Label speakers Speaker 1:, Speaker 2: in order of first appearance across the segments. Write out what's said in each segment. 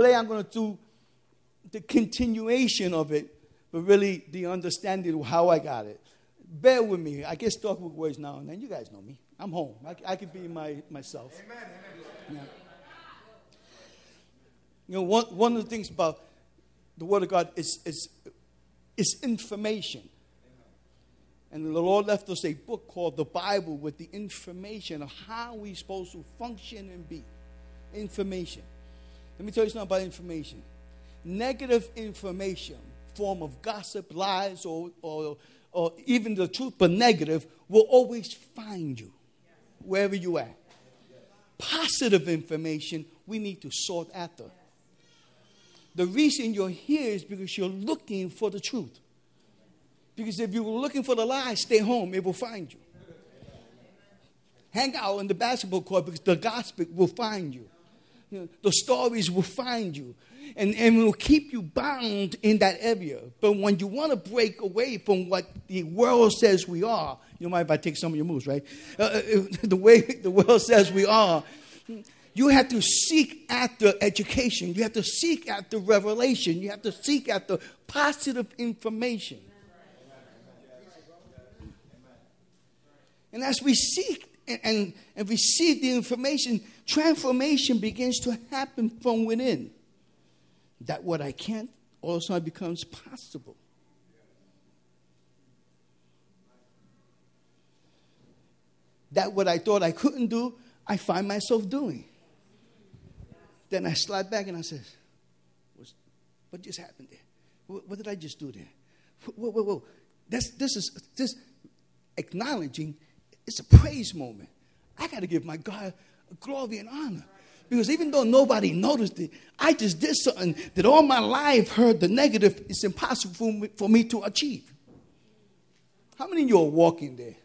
Speaker 1: Today I'm going to do the continuation of it, but really the understanding of how I got it. Bear with me. I get stuck with words now and then. You guys know me. I'm home. I, I can be my, myself. Amen. Yeah. You know, one, one of the things about the Word of God is, is, is information. And the Lord left us a book called the Bible with the information of how we're supposed to function and be. Information. Let me tell you something about information. Negative information, form of gossip, lies, or, or, or even the truth, but negative, will always find you wherever you are. Positive information, we need to sort after. The reason you're here is because you're looking for the truth. Because if you were looking for the lie, stay home, it will find you. Hang out in the basketball court because the gospel will find you. You know, the stories will find you and, and will keep you bound in that area. But when you want to break away from what the world says we are, you mind if I take some of your moves, right? Uh, uh the way the world says we are, you have to seek after education. You have to seek after revelation. You have to seek after positive information. And as we seek and, and, and receive the information, transformation begins to happen from within. That what I can't also becomes possible. That what I thought I couldn't do, I find myself doing. Then I slide back and I says, what just happened there? What, what did I just do there? Whoa, whoa, whoa. That's, this is this acknowledging it's a praise moment. I got to give my God glory and honor. Because even though nobody noticed it, I just did something that all my life heard the negative is impossible for me, for me to achieve. How many of you are walking there?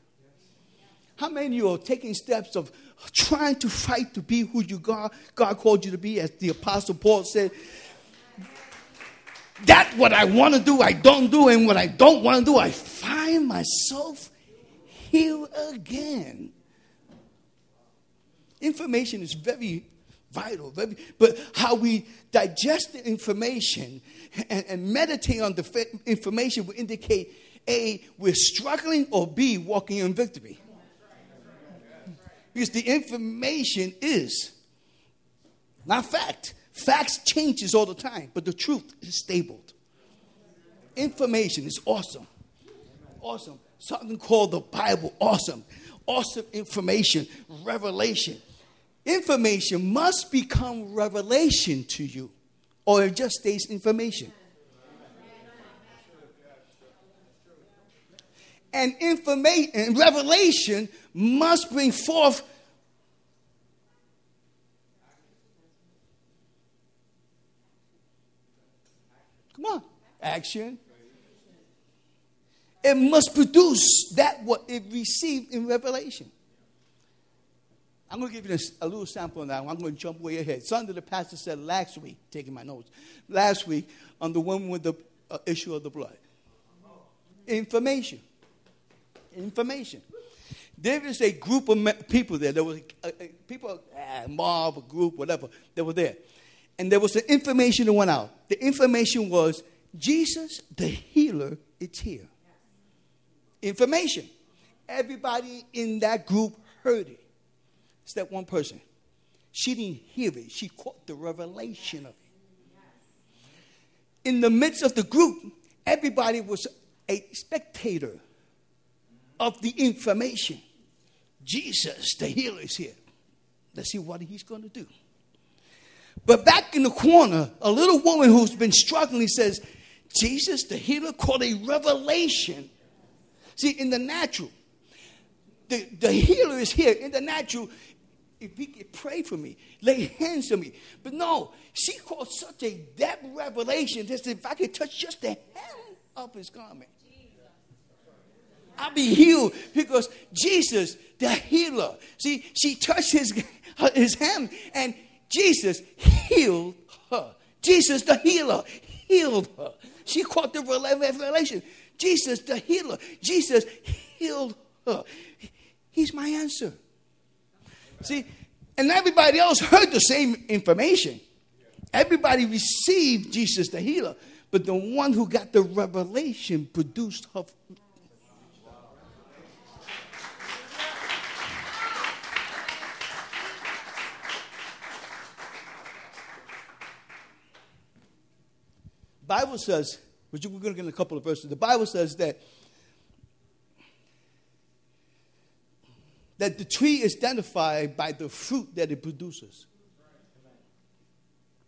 Speaker 1: How many of you are taking steps of trying to fight to be who you God, God called you to be, as the Apostle Paul said? That what I want to do, I don't do, and what I don't want to do, I find myself here again. Information is very vital, very, but how we digest the information and, and meditate on the information will indicate A, we're struggling, or B, walking in victory. Because the information is not fact. Facts changes all the time, but the truth is stable. Information is awesome. Awesome something called the Bible. Awesome. Awesome information, revelation. Information must become revelation to you, or it just stays information. And information revelation must bring forth Come on. Action it must produce that what it received in revelation. I'm going to give you a, a little sample now. I'm going to jump way ahead. Something the pastor said last week, taking my notes, last week on the woman with the uh, issue of the blood. Information. Information. There was a group of people there. There was a, a, people, a mob, a group, whatever, They were there. And there was the information that went out. The information was Jesus, the healer, is here information. Everybody in that group heard it. It's that one person. She didn't hear it, she caught the revelation of it. In the midst of the group, everybody was a spectator of the information. Jesus, the healer, is here. Let's see what he's going to do. But back in the corner, a little woman who's been struggling says, Jesus, the healer, caught a revelation See, in the natural, the, the healer is here. In the natural, if he could pray for me, lay hands on me. But no, she caught such a depth revelation that if I could touch just the hem of his garment, I'll be healed because Jesus, the healer, see, she touched his, his hem and Jesus healed her. Jesus, the healer, healed her. She caught the revelation. Jesus, the healer. Jesus healed her. He's my answer. See, and everybody else heard the same information. Everybody received Jesus the healer, but the one who got the revelation produced her. Bible says, which we're going to get in a couple of verses. The Bible says that that the tree is identified by the fruit that it produces.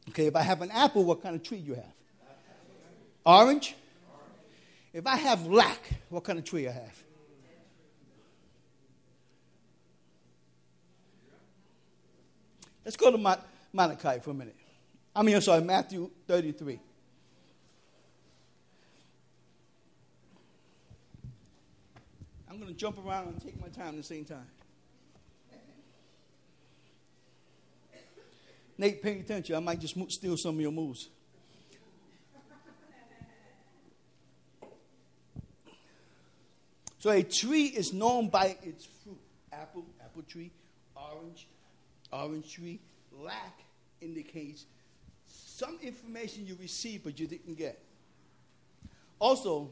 Speaker 1: Okay, if I have an apple, what kind of tree you have? Orange? If I have lack, what kind of tree I have? Let's go to Malachi for a minute. I mean, I'm sorry, Matthew 33. I'm going to jump around and take my time at the same time. Nate, pay attention. I might just steal some of your moves. So a tree is known by its fruit. Apple, apple tree, orange, orange tree. Lack indicates some information you received but you didn't get. Also,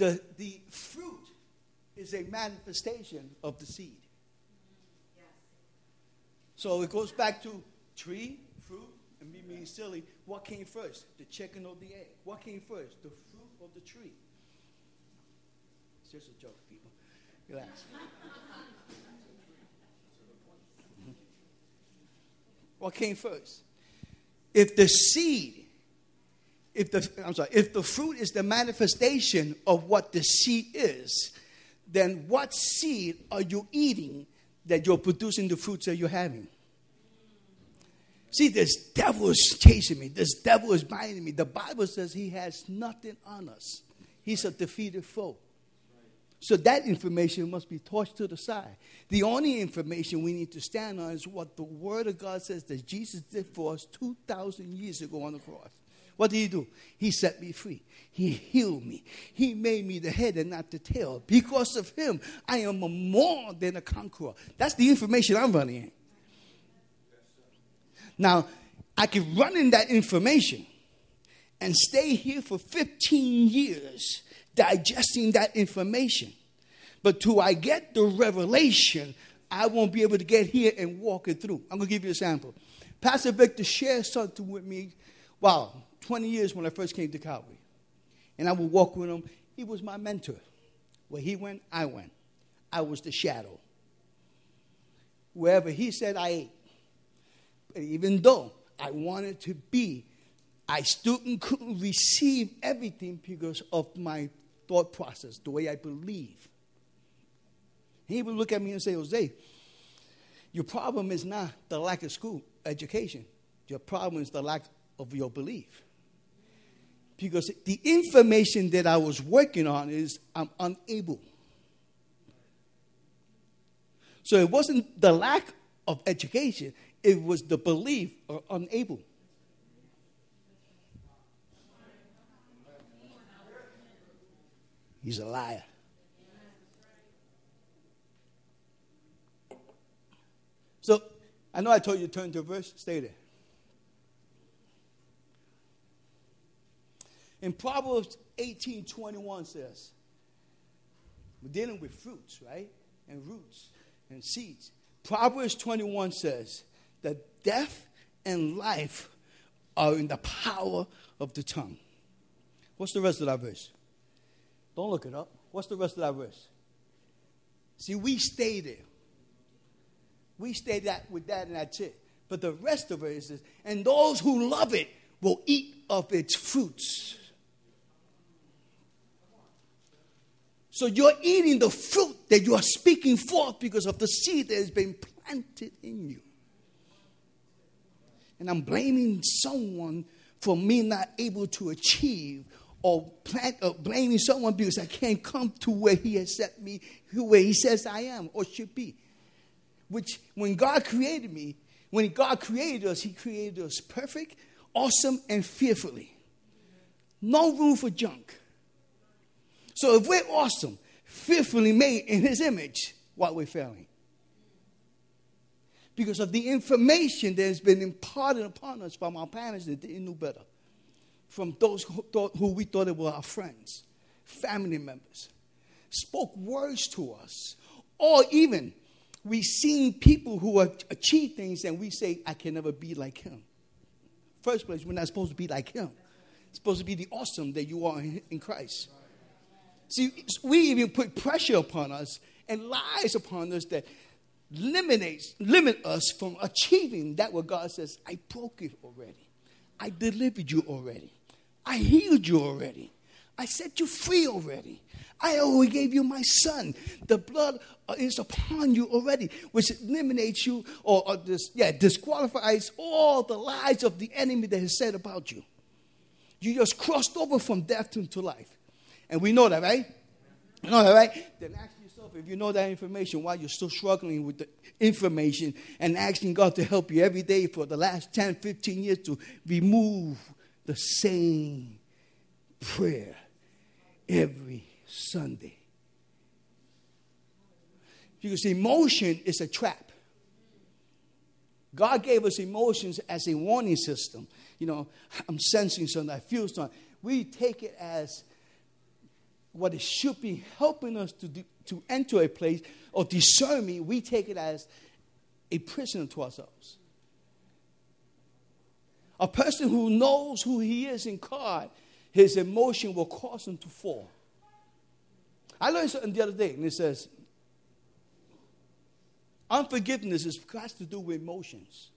Speaker 1: the, the fruit is a manifestation of the seed. So it goes back to tree, fruit, and me being silly. What came first? The chicken or the egg? What came first? The fruit or the tree? It's just a joke, people. Relax. what came first? If the seed, if the I'm sorry, if the fruit is the manifestation of what the seed is, then what seed are you eating that you're producing the fruits that you're having. See, this devil is chasing me. This devil is binding me. The Bible says he has nothing on us. He's a defeated foe. So that information must be tossed to the side. The only information we need to stand on is what the Word of God says that Jesus did for us 2,000 years ago on the cross. What did he do? He set me free. He healed me. He made me the head and not the tail. Because of him, I am more than a conqueror. That's the information I'm running in. Now, I can run in that information and stay here for 15 years digesting that information. But till I get the revelation, I won't be able to get here and walk it through. I'm going to give you a sample. Pastor Victor shared something with me. Wow, 20 years when I first came to Calvary. And I would walk with him. He was my mentor. Where he went, I went. I was the shadow. Wherever he said, I ate. But even though I wanted to be, I still couldn't receive everything because of my thought process, the way I believe. He would look at me and say, Jose, your problem is not the lack of school education. Your problem is the lack of your belief because the information that I was working on is I'm unable. So it wasn't the lack of education, it was the belief or unable. He's a liar. So I know I told you to turn to verse, stay there. In Proverbs 18 21 says, we're dealing with fruits, right? And roots and seeds. Proverbs 21 says that death and life are in the power of the tongue. What's the rest of that verse? Don't look it up. What's the rest of that verse? See, we stay there. We stay that with that and that's it. But the rest of it is, this, and those who love it will eat of its fruits. So you're eating the fruit that you are speaking forth because of the seed that has been planted in you. And I'm blaming someone for me not able to achieve or plant, or blaming someone because I can't come to where he has set me, where he says I am or should be. Which, when God created me, when God created us, he created us perfect, awesome, and fearfully. No room for junk. So if we're awesome, fearfully made in his image, why we're failing? because of the information that has been imparted upon us from our parents that didn't know better, from those who, thought, who we thought were our friends, family members, spoke words to us, or even we've seen people who have achieved things and we say, I can never be like him. First place, we're not supposed to be like him. It's supposed to be the awesome that you are in Christ. See, we even put pressure upon us and lies upon us that eliminates, limit us from achieving that what God says, I broke it already. I delivered you already. I healed you already. I set you free already. I already gave you my son. The blood uh, is upon you already, which eliminates you or, or dis, yeah, disqualifies all the lies of the enemy that has said about you. You just crossed over from death into life. And we know that, right? You know that, right? Then ask yourself if you know that information, why you're still struggling with the information and asking God to help you every day for the last 10, 15 years to remove the same prayer every Sunday. Because emotion is a trap. God gave us emotions as a warning system. You know, I'm sensing something, I feel something. We take it as what it should be helping us to, do, to enter a place or discerning, we take it as a prisoner to ourselves. A person who knows who he is in God, his emotion will cause him to fall. I learned something the other day, and it says, unforgiveness is, has to do with emotions.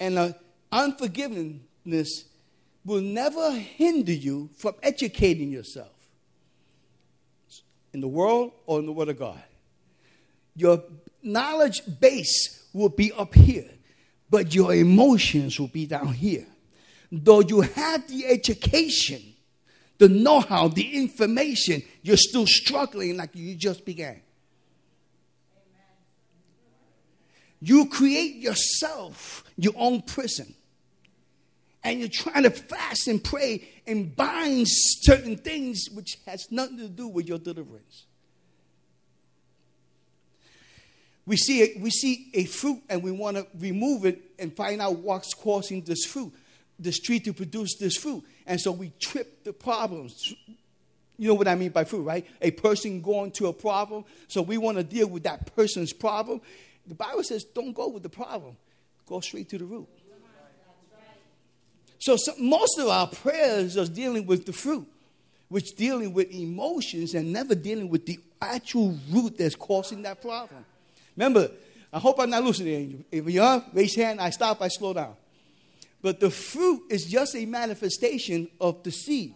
Speaker 1: And uh, unforgiveness will never hinder you from educating yourself in the world or in the Word of God. Your knowledge base will be up here, but your emotions will be down here. Though you have the education, the know how, the information, you're still struggling like you just began. You create yourself your own prison and you're trying to fast and pray and bind certain things which has nothing to do with your deliverance. We see, a, we see a fruit and we want to remove it and find out what's causing this fruit, this tree to produce this fruit. And so we trip the problems. You know what I mean by fruit, right? A person going to a problem. So we want to deal with that person's problem. The Bible says don't go with the problem, go straight to the root. So, so, most of our prayers are dealing with the fruit, which dealing with emotions and never dealing with the actual root that's causing that problem. Remember, I hope I'm not losing you. If you are, raise hand. I stop, I slow down. But the fruit is just a manifestation of the seed.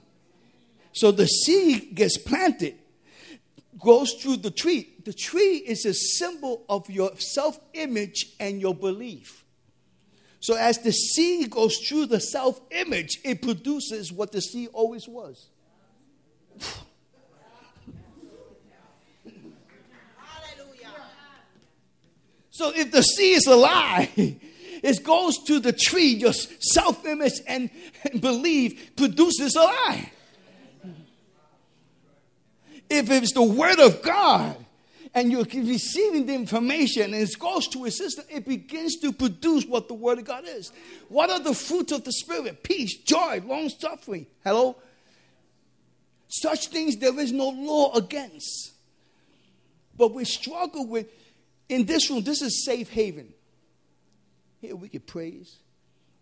Speaker 1: So the seed gets planted, grows through the tree. The tree is a symbol of your self image and your belief. So as the sea goes through the self image, it produces what the sea always was. so if the sea is a lie, it goes to the tree, your self image and, belief produces a lie. If it's the word of God, and you're receiving the information and it goes to a system, it begins to produce what the Word of God is. What are the fruits of the Spirit? Peace, joy, long suffering. Hello? Such things there is no law against. But we struggle with, in this room, this is safe haven. Here we can praise,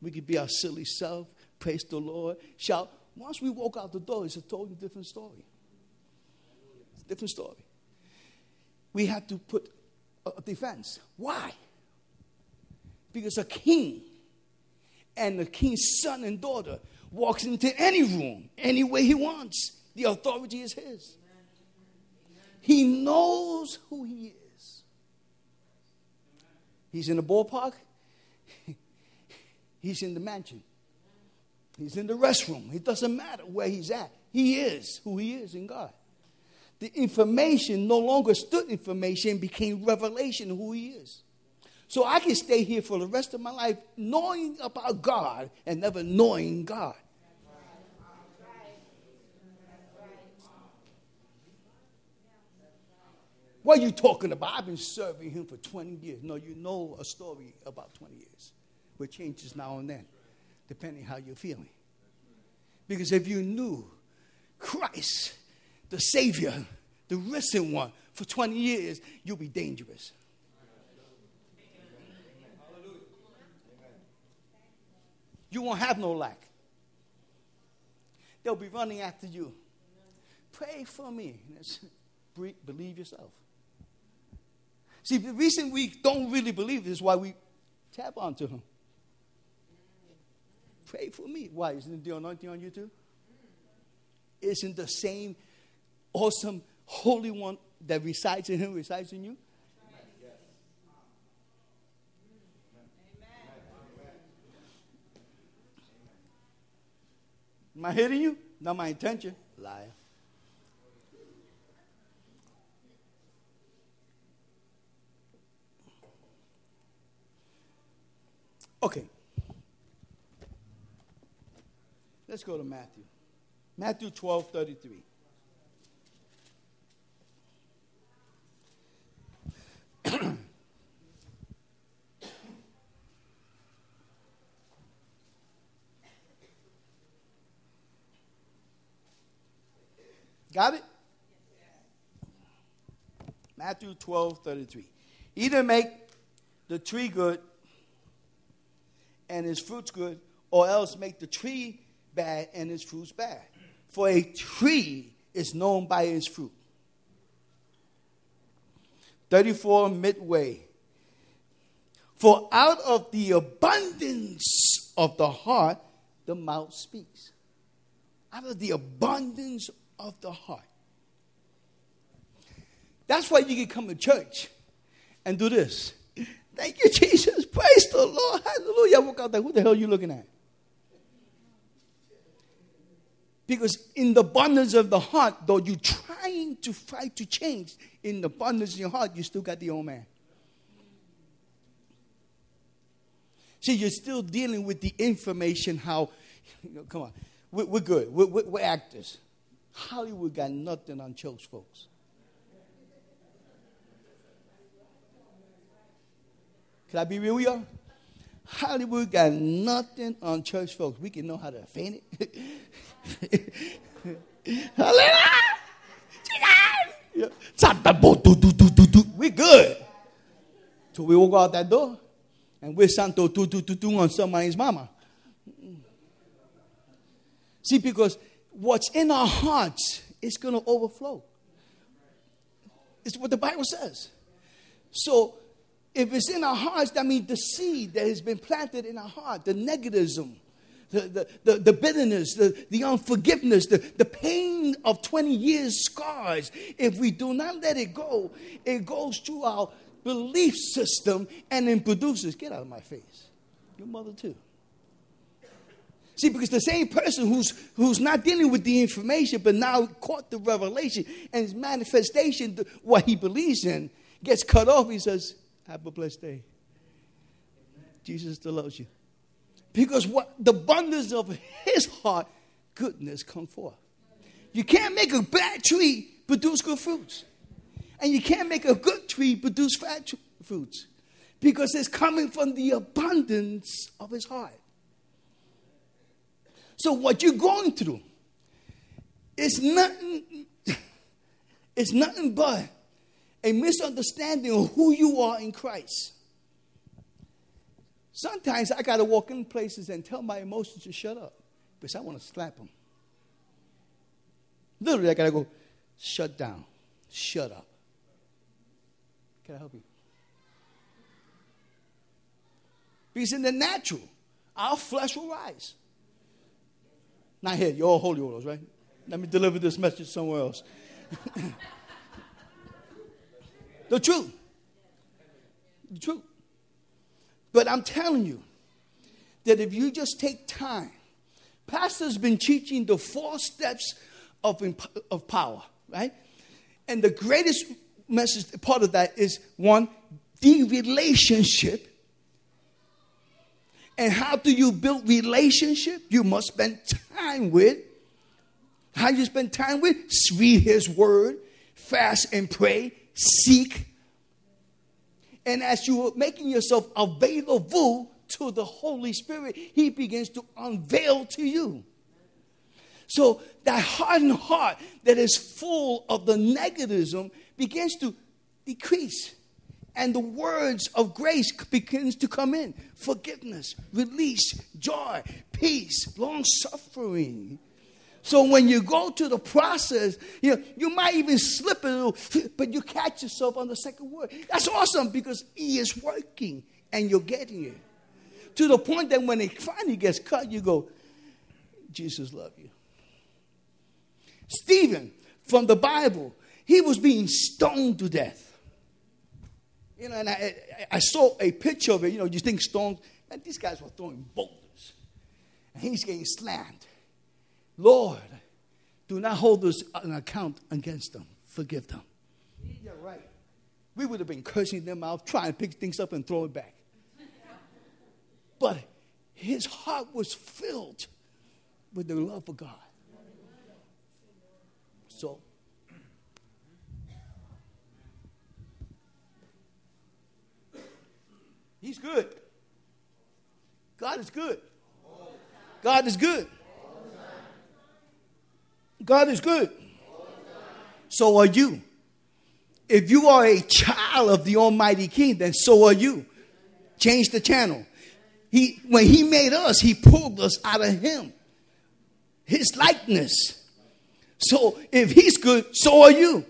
Speaker 1: we can be our silly self, praise the Lord, shout. Once we walk out the door, it's a totally different story. It's a different story we have to put a defense. Why? Because a king and the king's son and daughter walks into any room, any way he wants. The authority is his. He knows who he is. He's in the ballpark. He's in the mansion. He's in the restroom. It doesn't matter where he's at. He is who he is in God the information no longer stood information, became revelation who he is. So I can stay here for the rest of my life knowing about God and never knowing God. What are you talking about? I've been serving him for 20 years. No, you know a story about 20 years, which changes now and then, depending how you're feeling. Because if you knew Christ, the Savior, the risen one, for 20 years, you'll be dangerous. You won't have no lack. They'll be running after you. Pray for me. Believe yourself. See, the reason we don't really believe is why we tap onto him. Pray for me. Why? Isn't the anointing on you too? Isn't the same awesome Holy One that resides in him resides in you? Am I hitting you? Not my intention. Liar. Okay. Let's go to Matthew. Matthew 12 33. Got it? Matthew 12 33. Either make the tree good and its fruits good, or else make the tree bad and its fruits bad. For a tree is known by its fruit. 34 midway. For out of the abundance of the heart, the mouth speaks. Out of the abundance of the heart. That's why you can come to church and do this. Thank you, Jesus. Praise the Lord. Hallelujah. Walk out there. Who the hell are you looking at? Because in the abundance of the heart, though you're trying to fight to change, in the abundance of your heart, you still got the old man. See, you're still dealing with the information how, you know, come on, we're, we're good, we're, we're, we're actors. Hollywood got nothing on church folks. Can I be real with y'all? Hollywood got nothing on church folks. We can know how to faint it. Hallelujah! We good. So we walk out that door and we're Santo tu tu tu tu on somebody's mama. See, because what's in our hearts is going to overflow. It's what the Bible says. So, if it's in our hearts, that means the seed that has been planted in our heart, the negativism, the, the, the, the, bitterness, the, the unforgiveness, the, the pain of 20 years scars, if we do not let it go, it goes through our belief system and then produces, get out of my face. Your mother, too. See, because the same person who's who's not dealing with the information, but now caught the revelation and his manifestation, what he believes in, gets cut off. He says, "Have a blessed day." Jesus still loves you, because what the abundance of his heart, goodness come forth. You can't make a bad tree produce good fruits, and you can't make a good tree produce bad fruits, because it's coming from the abundance of his heart. So what you're going through is nothing, it's nothing but a misunderstanding of who you are in Christ. Sometimes I got to walk in places and tell my emotions to shut up because I want to slap them. Literally, I got to go, shut down, shut up. Can I help you? Because in the natural, our flesh will rise. Not here. You're all holy orders, right? Let me deliver this message somewhere else. the truth. The truth. But I'm telling you that if you just take time, Pastor's been teaching the four steps of, of power, right? And the greatest message, part of that is one, the relationship and how do you build relationship? You must spend time with. How you spend time with? Read his word, fast and pray, seek. And as you are making yourself available to the Holy Spirit, He begins to unveil to you. So that hardened heart that is full of the negativism begins to decrease. And the words of grace begins to come in. Forgiveness, release, joy, peace, long suffering. So when you go to the process, you know, you might even slip a little, but you catch yourself on the second word. That's awesome because he is working and you're getting it. To the point that when it finally gets cut, you go, Jesus love you. Stephen from the Bible, he was being stoned to death. You know, and I, I saw a picture of it. You know, you think stones, and these guys were throwing boulders. And he's getting slammed. Lord, do not hold this an account against them. Forgive them. You're right. We would have been cursing them out, trying to pick things up and throw it back. But his heart was filled with the love of God. So, he's good. God is good. God is good. God is good. So are you. If you are a child of the Almighty King, then so are you. Change the channel. He, when He made us, He pulled us out of Him, His likeness. So if He's good, so are you.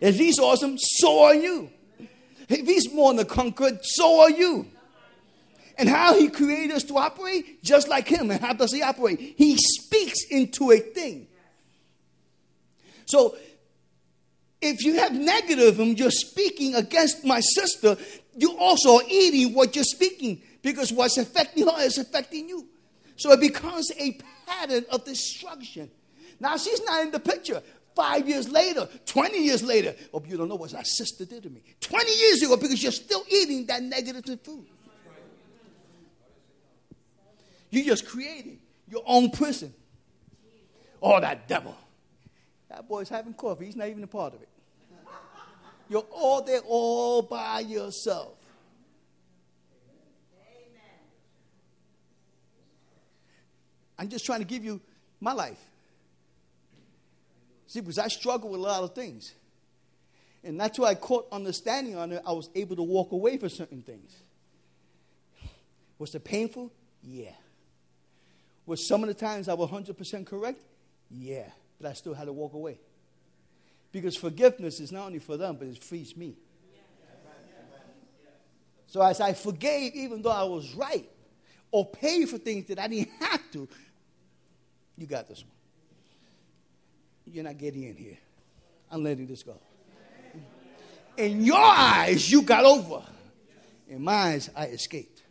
Speaker 1: If He's awesome, so are you. If He's more than a conqueror, so are you. And how He created us to operate, just like Him. And how does He operate? He speaks into a thing. So if you have negativism, you're speaking against my sister, you also are eating what you're speaking because what's affecting her is affecting you. So it becomes a pattern of destruction. Now she's not in the picture. Five years later, 20 years later, oh, you don't know what my sister did to me. 20 years ago, because you're still eating that negative food. You're just creating your own prison. Oh, that devil. That boy's having coffee. He's not even a part of it. You're all there all by yourself. I'm just trying to give you my life. See, because I struggle with a lot of things. And that's why I caught understanding on it. I was able to walk away from certain things. Was it painful? Yeah. Was some of the times I was 100% correct? Yeah but I still had to walk away. Because forgiveness is not only for them, but it frees me. So as I forgave, even though I was right, or paid for things that I didn't have to, you got this one. You're not getting in here. I'm letting this go. In your eyes, you got over. In my eyes, I escaped.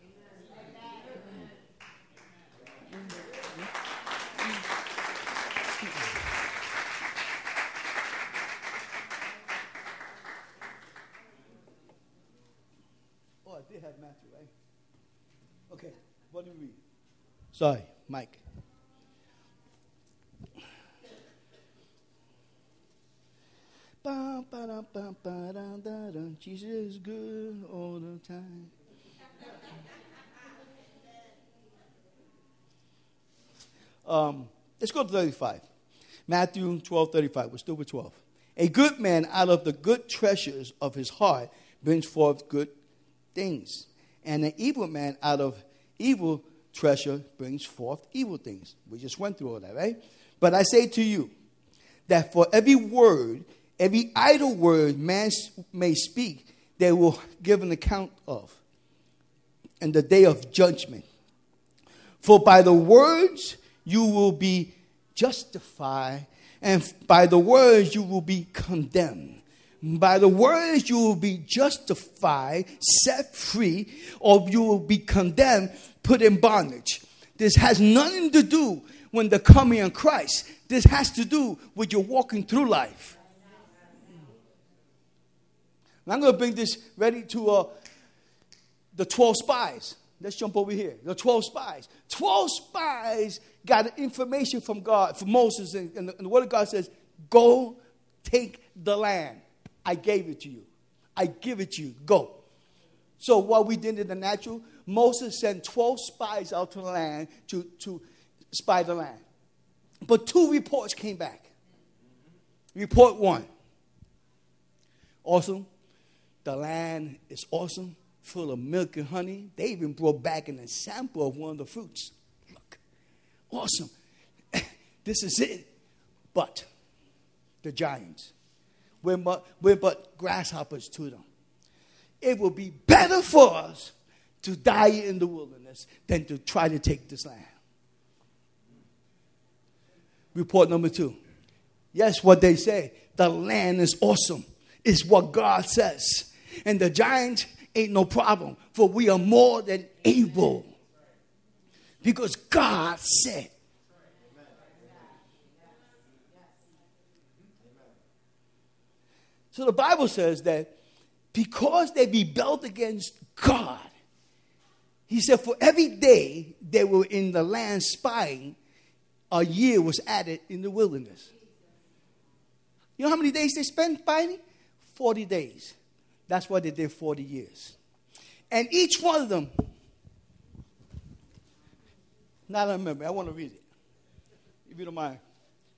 Speaker 1: Oh, I did have Matthew, right? Okay, what do you read? Sorry, Mike. Jesus is good all the time. Um, let's go to 35. Matthew 12, 35. We're still with 12. A good man out of the good treasures of his heart brings forth good things. And an evil man out of evil treasure brings forth evil things. We just went through all that, right? But I say to you that for every word, every idle word man may speak, they will give an account of in the day of judgment. For by the words you will be justified, and by the words you will be condemned. By the words you will be justified, set free, or you will be condemned, put in bondage. This has nothing to do when the coming of Christ. This has to do with your walking through life. And I'm going to bring this ready to uh, the 12 spies. Let's jump over here. The 12 spies. 12 spies got information from God, from Moses, and, and, the, and the Word of God says, Go take the land. I gave it to you. I give it to you. Go. So what we did in the natural, Moses sent 12 spies out to the land to, to spy the land. But two reports came back. Report one. Awesome. The land is awesome, full of milk and honey. They even brought back an sample of one of the fruits. Look, awesome. this is it. But the giants, we're but, we're but grasshoppers to them. It will be better for us to die in the wilderness than to try to take this land. Report number two. Yes, what they say. The land is awesome. Is what God says. And the giants ain't no problem, for we are more than able. Because God said. So the Bible says that because they rebelled against God, he said, for every day they were in the land spying, a year was added in the wilderness. You know how many days they spent fighting? 40 days. That's why they did 40 years. And each one of them, now I remember, I want to read it. If you don't mind.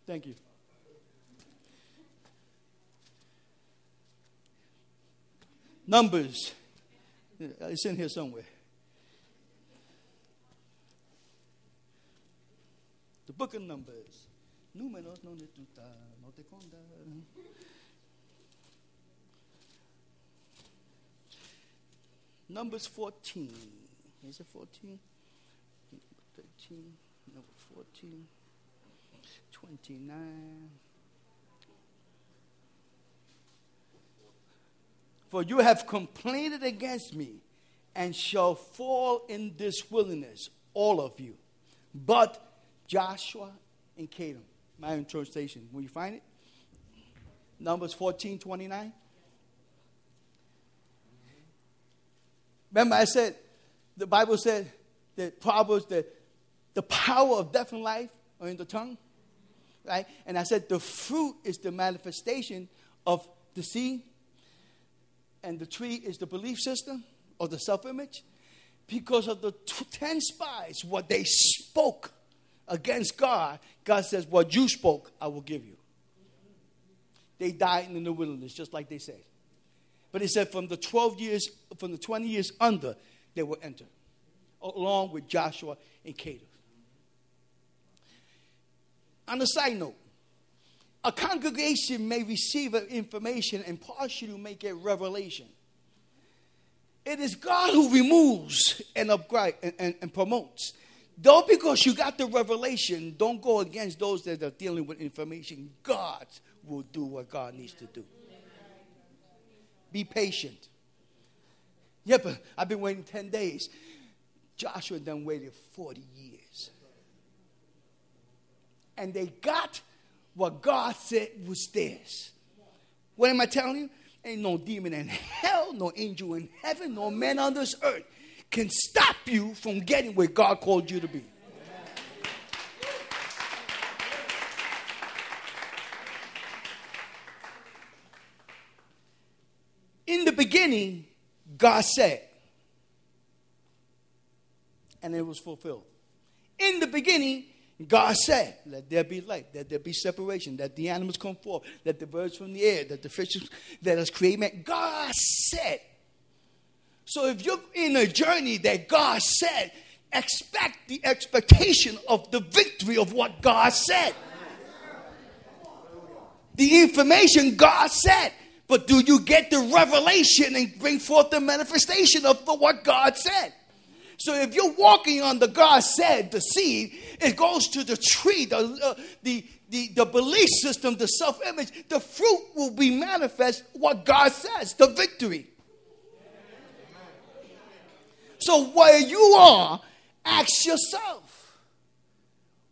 Speaker 1: Thank you. Numbers. It's in here somewhere. The book of Numbers. Números te. Numbers 14. Is it 14? 13, number 14, 29. For you have complained against me and shall fall in this wilderness, all of you. But Joshua and Caleb, my own. Will you find it? Numbers 14 29. Remember, I said, the Bible said that Proverbs, that the power of death and life are in the tongue, right? And I said the fruit is the manifestation of the seed, and the tree is the belief system or the self image. Because of the t- 10 spies, what they spoke against God, God says, What you spoke, I will give you. They died in the wilderness, just like they said. But he said, From the 12 years, from the 20 years under, they will enter, along with Joshua and Caleb. On a side note, a congregation may receive information and partially make a revelation. It is God who removes and upgrade and, and, and promotes. Don't because you got the revelation, don't go against those that are dealing with information. God will do what God needs to do. Be patient. Yeah, I've been waiting 10 days. Joshua then waited 40 years. And they got what God said was theirs. What am I telling you? Ain't no demon in hell, no angel in heaven, no man on this earth can stop you from getting where God called you to be. Beginning, God said, and it was fulfilled. In the beginning, God said, Let there be light, let there be separation, that the animals come forth, that the birds from the air, that the fishes, let us create man. God said, so if you're in a journey that God said, expect the expectation of the victory of what God said. The information God said. But do you get the revelation and bring forth the manifestation of the, what God said? So if you're walking on the God said, the seed, it goes to the tree, the, uh, the, the, the belief system, the self image. The fruit will be manifest what God says, the victory. So where you are, ask yourself,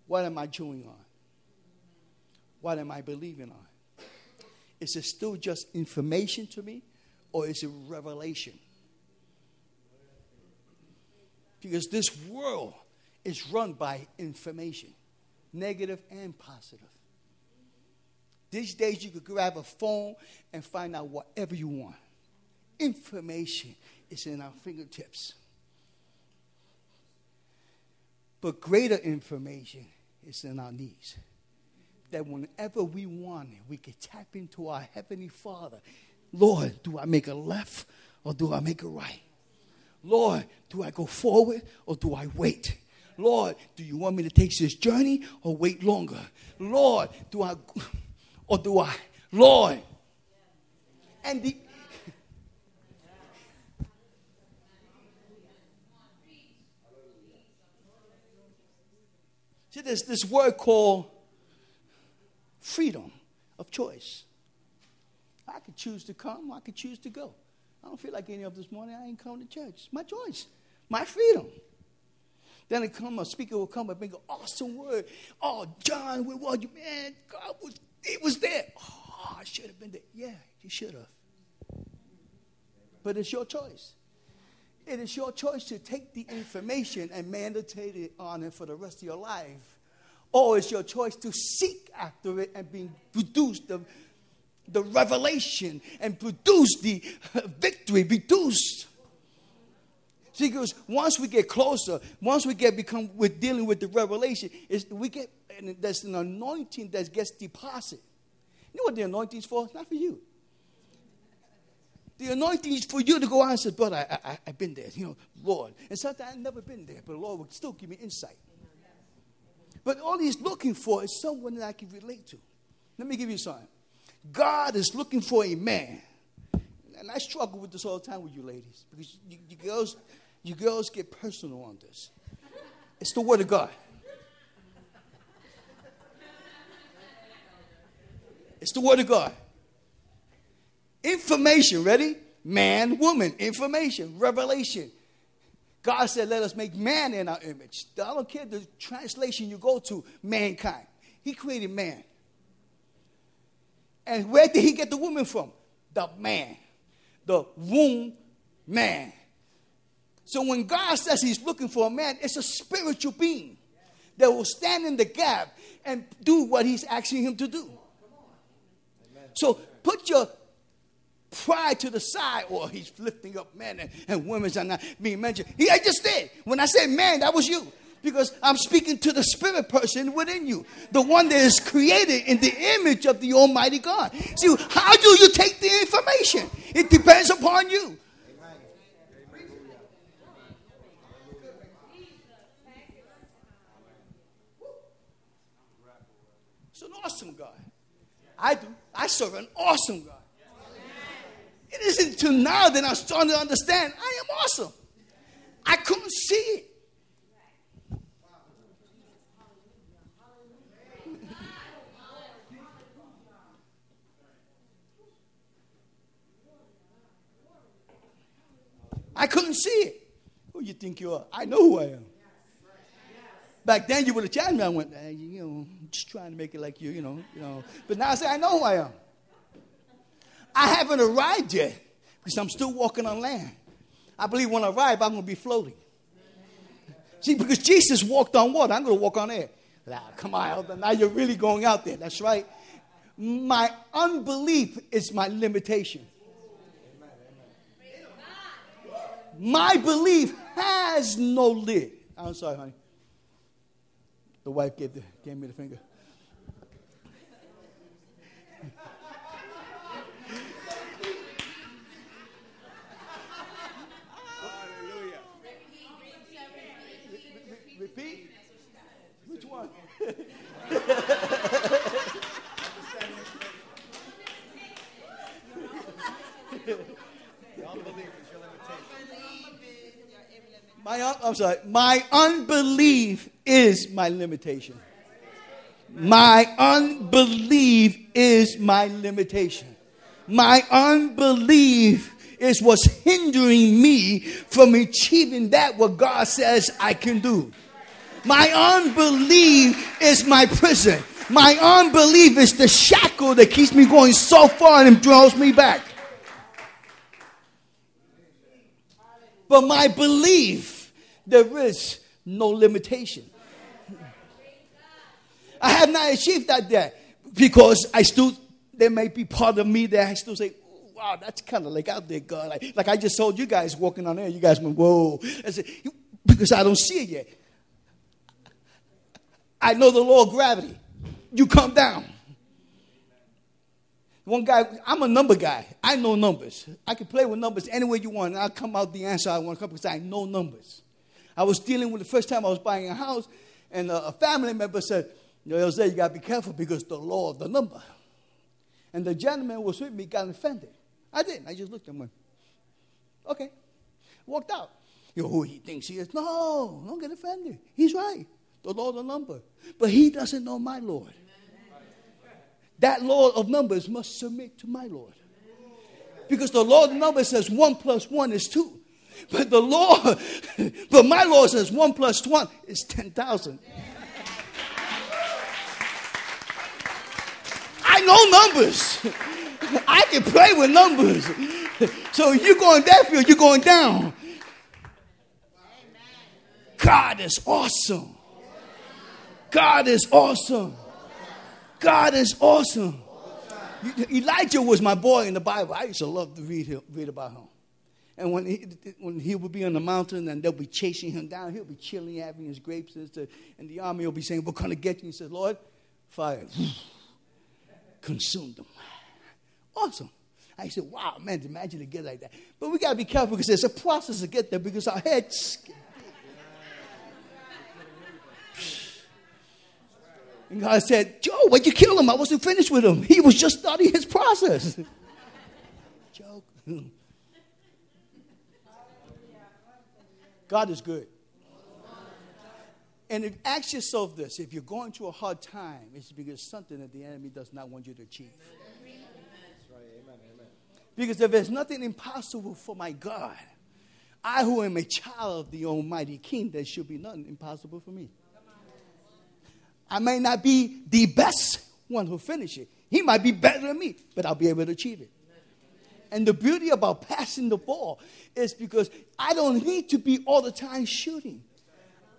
Speaker 1: what am I chewing on? What am I believing on? Is it still just information to me or is it revelation? Because this world is run by information, negative and positive. These days, you could grab a phone and find out whatever you want. Information is in our fingertips. But greater information is in our knees. That whenever we want it, we can tap into our Heavenly Father. Lord, do I make a left or do I make a right? Lord, do I go forward or do I wait? Lord, do you want me to take this journey or wait longer? Lord, do I or do I? Lord. And the See, there's this word called choice. I could choose to come, I could choose to go. I don't feel like any of this morning, I ain't coming to church. It's my choice, my freedom. Then it come, a speaker will come and bring an awesome word. Oh, John, where was you? Man, God was, it was there. Oh, I should have been there. Yeah, you should have. But it's your choice. It is your choice to take the information and meditate it on it for the rest of your life. Or it's your choice to seek after it and be produce the, the revelation and produce the victory, produce. See, because once we get closer, once we get become we're dealing with the revelation, is we get and there's an anointing that gets deposited. You know what the anointing is for? It's not for you. The anointing is for you to go out and say, brother, I, I, I've been there, you know, Lord. And sometimes I've never been there, but the Lord will still give me insight. But all he's looking for is someone that I can relate to. Let me give you something. God is looking for a man. And I struggle with this all the time with you ladies because you, you girls, you girls get personal on this. It's the Word of God. It's the Word of God. Information, ready? Man, woman, information, revelation. God said, Let us make man in our image. I don't care the translation you go to, mankind. He created man. And where did he get the woman from? The man. The womb man. So when God says he's looking for a man, it's a spiritual being that will stand in the gap and do what he's asking him to do. So put your pride to the side, or he's lifting up men and, and women are not being mentioned. He, I just did. When I said man, that was you. Because I'm speaking to the spirit person within you, the one that is created in the image of the Almighty God. See, how do you take the information? It depends upon you. It's an awesome God. I do. I serve an awesome God. It isn't until now that I'm starting to understand I am awesome. I couldn't see it. I couldn't see it. Who you think you are? I know who I am. Back then, you would have challenged me. I went, hey, you know, just trying to make it like you, you know, you know. But now I say, I know who I am. I haven't arrived yet because I'm still walking on land. I believe when I arrive, I'm going to be floating. See, because Jesus walked on water, I'm going to walk on air. Now, come on, now you're really going out there. That's right. My unbelief is my limitation. My belief has no lid. I'm sorry, honey. The wife gave, the, gave me the finger. My, I'm sorry. My unbelief is my limitation. My unbelief is my limitation. My unbelief is what's hindering me from achieving that what God says I can do. My unbelief is my prison. My unbelief is the shackle that keeps me going so far and draws me back. But my belief, there is no limitation. I have not achieved that yet. Because I still, there may be part of me that I still say, wow, that's kind of like out there, God. Like, like I just told you guys walking on air, you guys went, whoa. I said, because I don't see it yet. I know the law of gravity. You come down. One guy, I'm a number guy. I know numbers. I can play with numbers any way you want, and I'll come out the answer I want to come because I know numbers. I was dealing with the first time I was buying a house, and a, family member said, you know, Jose, you got to be careful because the law of the number. And the gentleman was with me got offended. I didn't. I just looked at him went, okay. Walked out. You know who he thinks he is? No, don't get offended. He's right. The law of the number. But he doesn't know my Lord that law of numbers must submit to my Lord. Because the law of numbers says one plus one is two. But the Lord, but my law says one plus one is 10,000. I know numbers. I can play with numbers. So you're going that field, you're going down. God is awesome. God is awesome. God is awesome. Elijah was my boy in the Bible. I used to love to read, read about him. And when he, when he would be on the mountain and they'll be chasing him down, he'll be chilling, having his grapes, and, and the army will be saying, We're going to get you. He says, Lord, fire, consume them. Awesome. I said, Wow, man, imagine to get like that. But we got to be careful because there's a process to get there because our heads And God said, Joe, why'd you kill him? I wasn't finished with him. He was just starting his process. Joke. God is good. And if, ask yourself this if you're going through a hard time, it's because something that the enemy does not want you to achieve. Amen. Because if there's nothing impossible for my God, I who am a child of the Almighty King, there should be nothing impossible for me. I may not be the best one who finishes it. He might be better than me, but I'll be able to achieve it. And the beauty about passing the ball is because I don't need to be all the time shooting.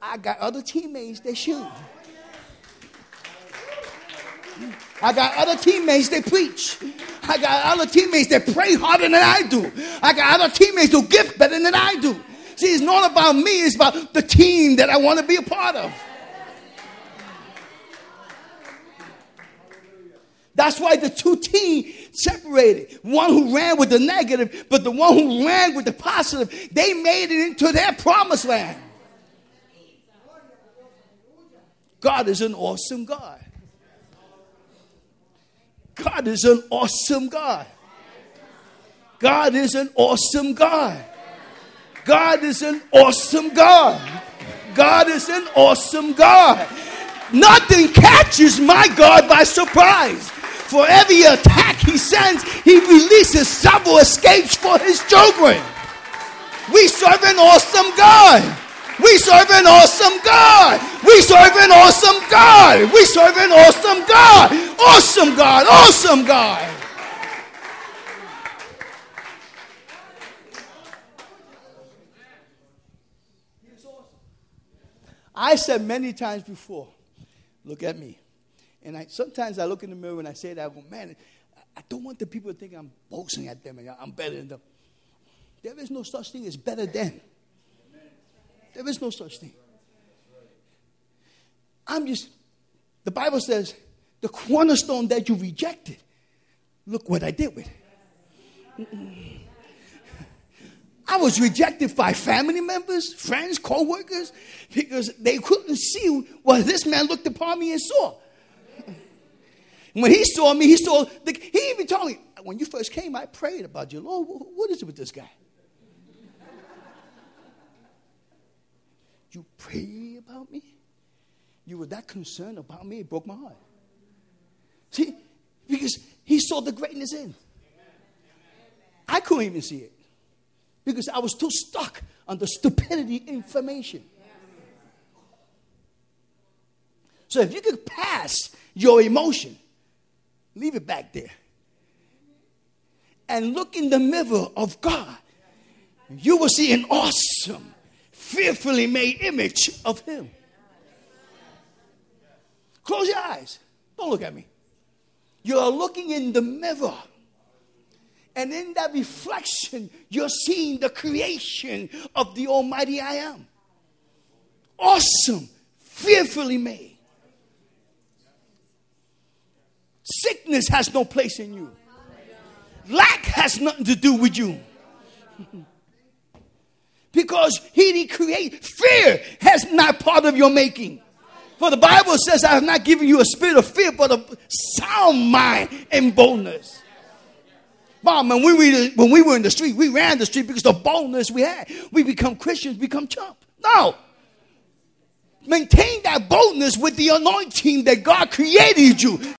Speaker 1: I got other teammates that shoot. I got other teammates that preach. I got other teammates that pray harder than I do. I got other teammates who give better than I do. See, it's not about me, it's about the team that I want to be a part of. That's why the two teams separated. One who ran with the negative, but the one who ran with the positive, they made it into their promised land. God is an awesome God. God is an awesome God. God is an awesome God. God is an awesome God. God is an awesome God. Nothing catches my God by surprise. For every attack he sends, he releases several escapes for his children. We serve an awesome God. We serve an awesome God. We serve an awesome God. We serve an awesome God. Awesome God. Awesome God. I said many times before, look at me. And I, sometimes I look in the mirror and I say that, I go, man, I don't want the people to think I'm boasting at them and I'm better than them. There is no such thing as better than. There is no such thing. I'm just, the Bible says, the cornerstone that you rejected, look what I did with it. I was rejected by family members, friends, co workers, because they couldn't see what this man looked upon me and saw. When he saw me, he saw, the, he even told me, when you first came, I prayed about you. Lord, what is it with this guy? you pray about me? You were that concerned about me? It broke my heart. See, because he saw the greatness in. I couldn't even see it because I was too stuck on the stupidity information. So if you could pass your emotion, Leave it back there. And look in the mirror of God. You will see an awesome, fearfully made image of Him. Close your eyes. Don't look at me. You're looking in the mirror. And in that reflection, you're seeing the creation of the Almighty I am. Awesome, fearfully made. Sickness has no place in you, lack has nothing to do with you. because he didn't create, fear has not part of your making. For the Bible says, I have not given you a spirit of fear, but a sound mind and boldness. Mom, when we, when we were in the street, we ran the street because the boldness we had. We become Christians, become chump. No. Maintain that boldness with the anointing that God created you.